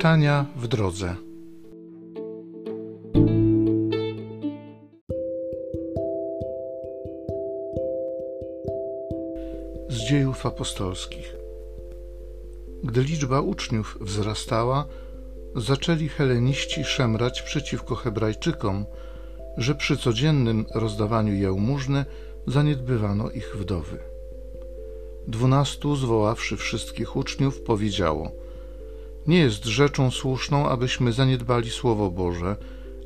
Czytania w drodze. Z dziejów apostolskich. Gdy liczba uczniów wzrastała, zaczęli heleniści szemrać przeciwko Hebrajczykom, że przy codziennym rozdawaniu jałmużny zaniedbywano ich wdowy. Dwunastu, zwoławszy wszystkich uczniów, powiedziało: Nie jest rzeczą słuszną, abyśmy zaniedbali Słowo Boże,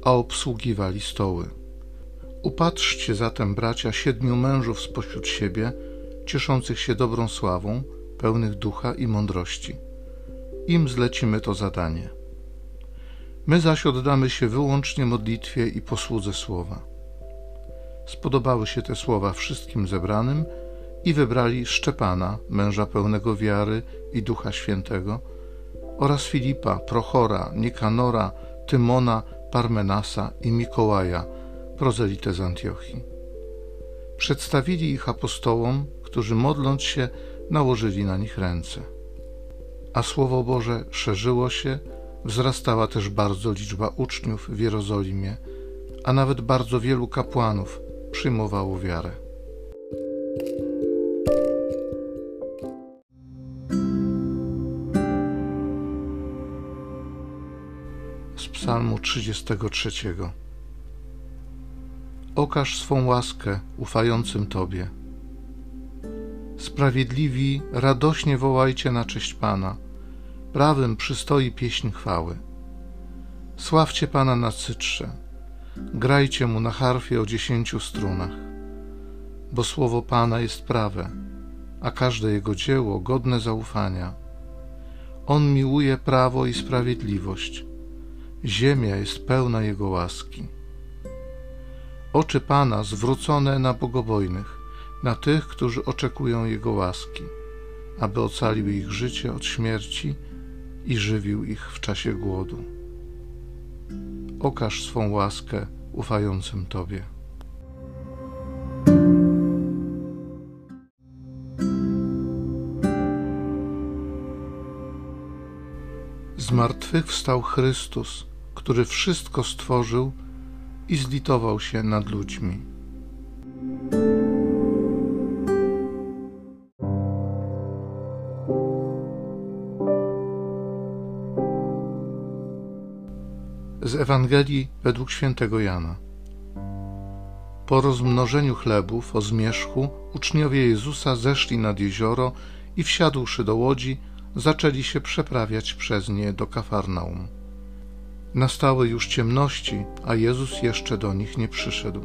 a obsługiwali stoły. Upatrzcie zatem, bracia, siedmiu mężów spośród siebie, cieszących się dobrą sławą, pełnych ducha i mądrości. Im zlecimy to zadanie. My zaś oddamy się wyłącznie modlitwie i posłudze słowa. Spodobały się te słowa wszystkim zebranym i wybrali Szczepana, męża pełnego wiary i ducha świętego, oraz Filipa, Prochora, Nikanora, Tymona, Parmenasa i Mikołaja, prozelite z Antiochii. Przedstawili ich apostołom, którzy modląc się, nałożyli na nich ręce. A Słowo Boże szerzyło się, wzrastała też bardzo liczba uczniów w Jerozolimie, a nawet bardzo wielu kapłanów przyjmowało wiarę. Psalmu 33. Okaż swą łaskę ufającym Tobie. Sprawiedliwi radośnie wołajcie na cześć Pana. Prawym przystoi pieśń chwały. Sławcie Pana na cytrze. Grajcie Mu na harfie o dziesięciu strunach. Bo słowo Pana jest prawe, a każde Jego dzieło godne zaufania. On miłuje prawo i sprawiedliwość. Ziemia jest pełna Jego łaski. Oczy Pana zwrócone na bogobojnych, na tych, którzy oczekują Jego łaski, aby ocalił ich życie od śmierci i żywił ich w czasie głodu. Okaż swą łaskę ufającym Tobie. Zmartwychwstał Chrystus, który wszystko stworzył i zlitował się nad ludźmi. Z Ewangelii według świętego Jana. Po rozmnożeniu chlebów o zmierzchu uczniowie Jezusa zeszli nad jezioro i wsiadłszy do łodzi, zaczęli się przeprawiać przez nie do Kafarnaum. Nastały już ciemności, a Jezus jeszcze do nich nie przyszedł.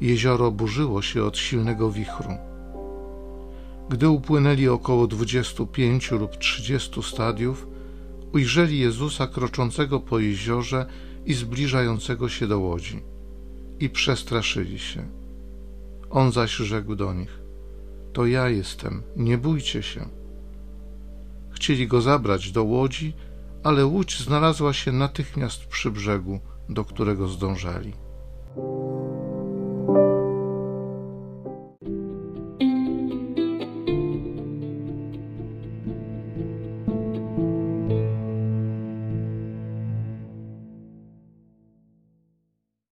Jezioro burzyło się od silnego wichru. Gdy upłynęli około dwudziestu pięciu lub trzydziestu stadiów, ujrzeli Jezusa kroczącego po jeziorze i zbliżającego się do łodzi i przestraszyli się. On zaś rzekł do nich: To ja jestem, nie bójcie się. Chcieli go zabrać do łodzi, ale łódź znalazła się natychmiast przy brzegu, do którego zdążali.